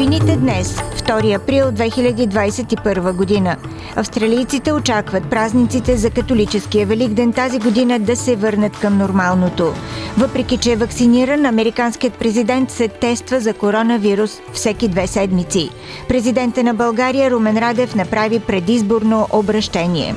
Новините днес, 2 април 2021 година, австралийците очакват празниците за католическия Великден тази година да се върнат към нормалното. Въпреки, че е вакциниран, американският президент се тества за коронавирус всеки две седмици. Президента на България Румен Радев направи предизборно обращение.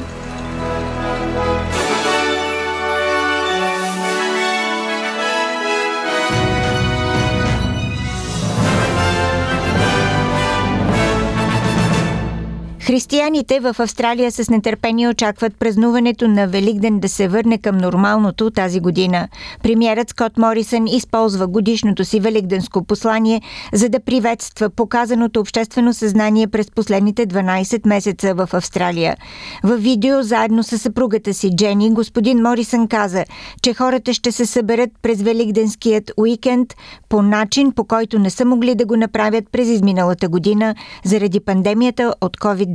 Християните в Австралия с нетърпение очакват празнуването на Великден да се върне към нормалното тази година. Премьерът Скот Морисън използва годишното си великденско послание, за да приветства показаното обществено съзнание през последните 12 месеца в Австралия. В видео заедно с съпругата си Джени, господин Морисън каза, че хората ще се съберат през великденският уикенд по начин, по който не са могли да го направят през изминалата година заради пандемията от COVID-19.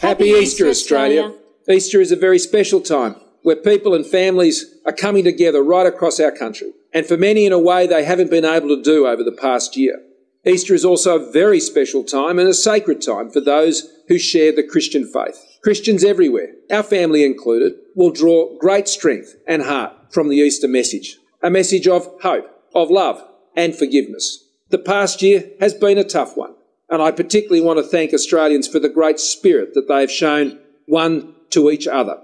Happy Easter, Australia. Easter is a very special time where people and families are coming together right across our country, and for many in a way they haven't been able to do over the past year. Easter is also a very special time and a sacred time for those who share the Christian faith. Christians everywhere, our family included, will draw great strength and heart from the Easter message. A message of hope, of love, and forgiveness. The past year has been a tough one. And I particularly want to thank Australians for the great spirit that they have shown one to each other.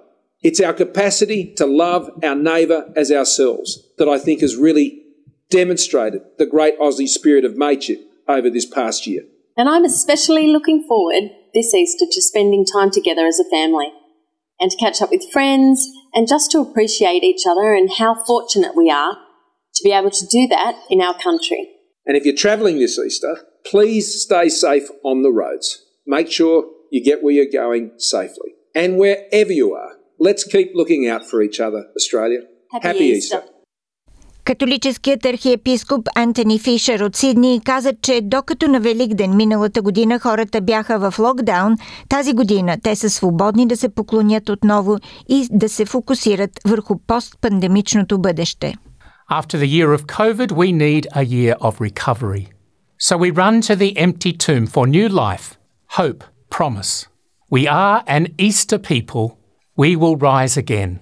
It's our capacity to love our neighbour as ourselves that I think has really demonstrated the great Aussie spirit of mateship over this past year. And I'm especially looking forward this Easter to spending time together as a family and to catch up with friends and just to appreciate each other and how fortunate we are to be able to do that in our country. And if you're travelling this Easter, please stay safe on the roads. Make sure you get where you're going safely. And wherever you are, let's keep looking out for each other, Australia. Happy, Happy Easter. Easter. Католическият архиепископ Антони Фишер от Сидни каза, че докато на Великден миналата година хората бяха в локдаун, тази година те са свободни да се поклонят отново и да се фокусират върху постпандемичното бъдеще. After the year of COVID, we need a year of recovery. So we run to the empty tomb for new life, hope, promise. We are an Easter people. We will rise again.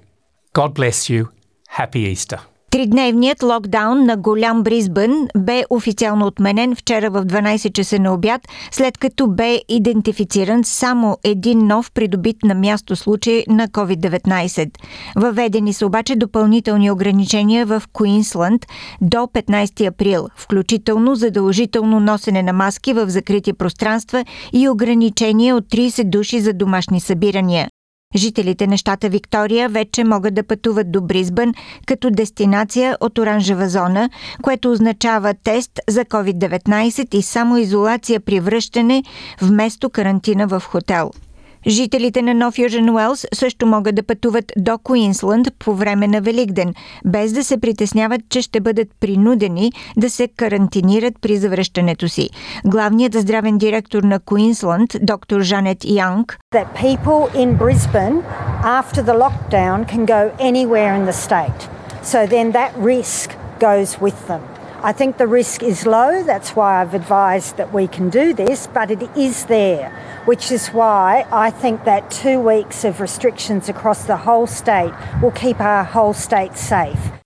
God bless you. Happy Easter. Тридневният локдаун на голям Бризбън бе официално отменен вчера в 12 часа на обяд, след като бе идентифициран само един нов придобит на място случай на COVID-19. Въведени са обаче допълнителни ограничения в Куинсланд до 15 април, включително задължително носене на маски в закрити пространства и ограничения от 30 души за домашни събирания. Жителите на щата Виктория вече могат да пътуват до Бризбън като дестинация от оранжева зона, което означава тест за COVID-19 и самоизолация при връщане вместо карантина в хотел. Жителите на Нов Южен Уелс също могат да пътуват до Куинсланд по време на Великден, без да се притесняват, че ще бъдат принудени да се карантинират при завръщането си. Главният здравен директор на Куинсланд, доктор Жанет Янг, after the lockdown can go anywhere in the state. So then that risk goes with them. I think the risk is low, that's why I've advised that we can do this, but it is there, which is why I think that two weeks of restrictions across the whole state will keep our whole state safe.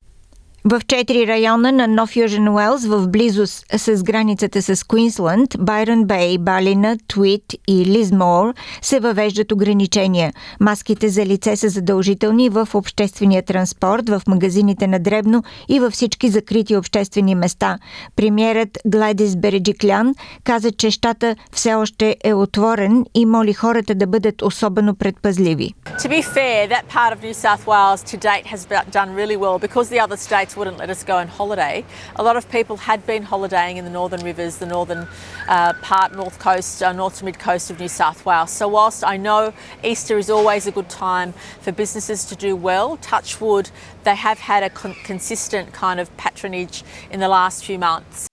В четири района на Нов Южен Уелс в близост с границата с Куинсланд, Байрон Бей, Балина, Твит и Лизмор се въвеждат ограничения. Маските за лице са задължителни в обществения транспорт, в магазините на Дребно и във всички закрити обществени места. Премьерът Гладис Береджиклян каза, че щата все още е отворен и моли хората да бъдат особено предпазливи. To be fair, that part of New South Wales to date has done really well because the other states wouldn't let us go on holiday. A lot of people had been holidaying in the northern rivers, the northern uh, part, north coast, uh, north to mid coast of New South Wales. So, whilst I know Easter is always a good time for businesses to do well, touch wood, they have had a con- consistent kind of patronage in the last few months.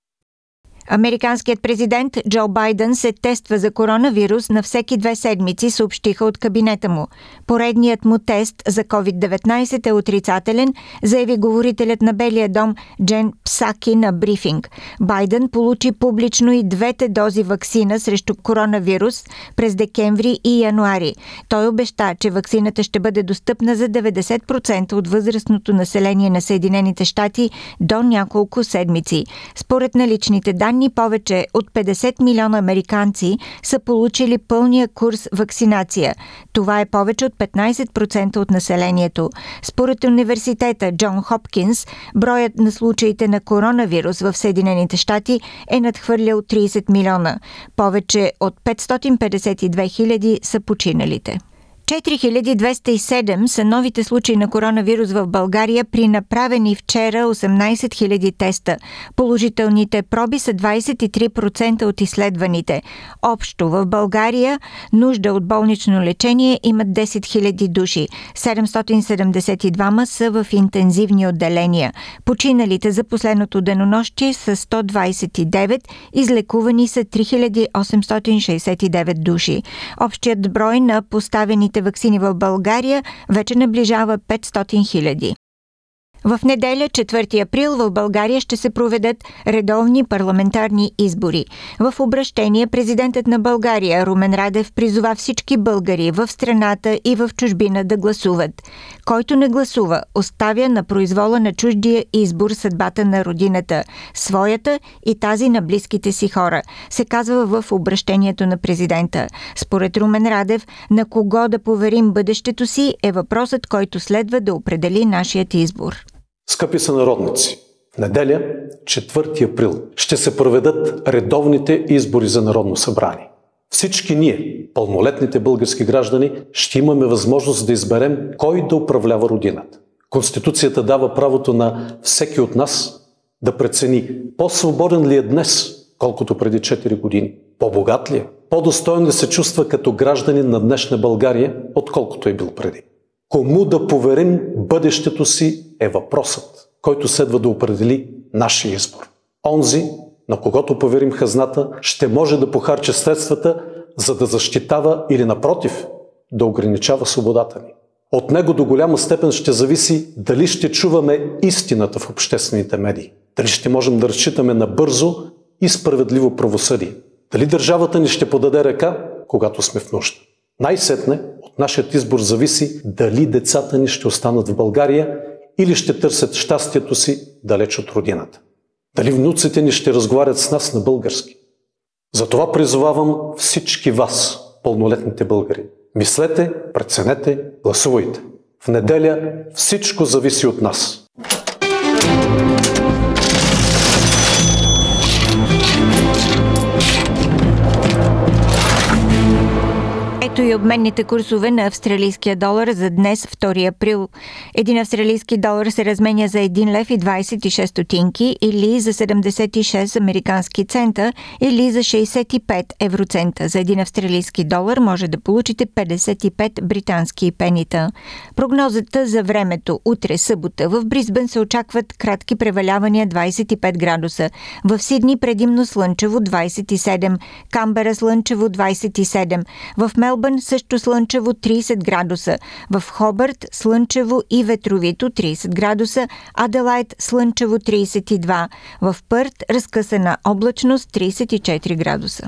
Американският президент Джо Байден се тества за коронавирус на всеки две седмици, съобщиха от кабинета му. Поредният му тест за COVID-19 е отрицателен, заяви говорителят на Белия дом Джен Псаки на брифинг. Байден получи публично и двете дози вакцина срещу коронавирус през декември и януари. Той обеща, че вакцината ще бъде достъпна за 90% от възрастното население на Съединените щати до няколко седмици. Според наличните данни, данни повече от 50 милиона американци са получили пълния курс вакцинация. Това е повече от 15% от населението. Според университета Джон Хопкинс, броят на случаите на коронавирус в Съединените щати е надхвърлял 30 милиона. Повече от 552 хиляди са починалите. 4207 са новите случаи на коронавирус в България при направени вчера 18 000 теста. Положителните проби са 23% от изследваните. Общо в България нужда от болнично лечение имат 10 000 души. 772 са в интензивни отделения. Починалите за последното денонощие са 129, излекувани са 3869 души. Общият брой на поставените вакцини в България вече наближава 500 хиляди. В неделя, 4 април, в България ще се проведат редовни парламентарни избори. В обращение президентът на България Румен Радев призова всички българи в страната и в чужбина да гласуват. Който не гласува, оставя на произвола на чуждия избор съдбата на родината, своята и тази на близките си хора, се казва в обращението на президента. Според Румен Радев, на кого да поверим бъдещето си е въпросът, който следва да определи нашият избор. Скъпи сънародници, неделя, 4 април, ще се проведат редовните избори за Народно събрание. Всички ние, пълнолетните български граждани, ще имаме възможност да изберем кой да управлява родината. Конституцията дава правото на всеки от нас да прецени по-свободен ли е днес, колкото преди 4 години, по-богат ли е, по-достоен ли се чувства като гражданин на днешна България, отколкото е бил преди. Кому да поверим бъдещето си е въпросът, който следва да определи нашия избор. Онзи, на когото поверим хазната, ще може да похарча средствата, за да защитава или напротив, да ограничава свободата ни. От него до голяма степен ще зависи дали ще чуваме истината в обществените медии, дали ще можем да разчитаме на бързо и справедливо правосъдие, дали държавата ни ще подаде ръка, когато сме в нужда. Най-сетне от нашият избор зависи дали децата ни ще останат в България или ще търсят щастието си далеч от родината. Дали внуците ни ще разговарят с нас на български. Затова призовавам всички вас, пълнолетните българи. Мислете, преценете, гласувайте. В неделя всичко зависи от нас. Ето и обменните курсове на австралийския долар за днес, 2 април. Един австралийски долар се разменя за 1 лев и 26 стотинки или за 76 американски цента или за 65 евроцента. За един австралийски долар може да получите 55 британски пенита. Прогнозата за времето утре събота в Бризбен се очакват кратки превалявания 25 градуса. В Сидни предимно слънчево 27, Камбера слънчево 27, в Мелбърн Мелбърн също слънчево 30 градуса, в Хобърт слънчево и ветровито 30 градуса, Аделайт слънчево 32, в Пърт разкъсана облачност 34 градуса.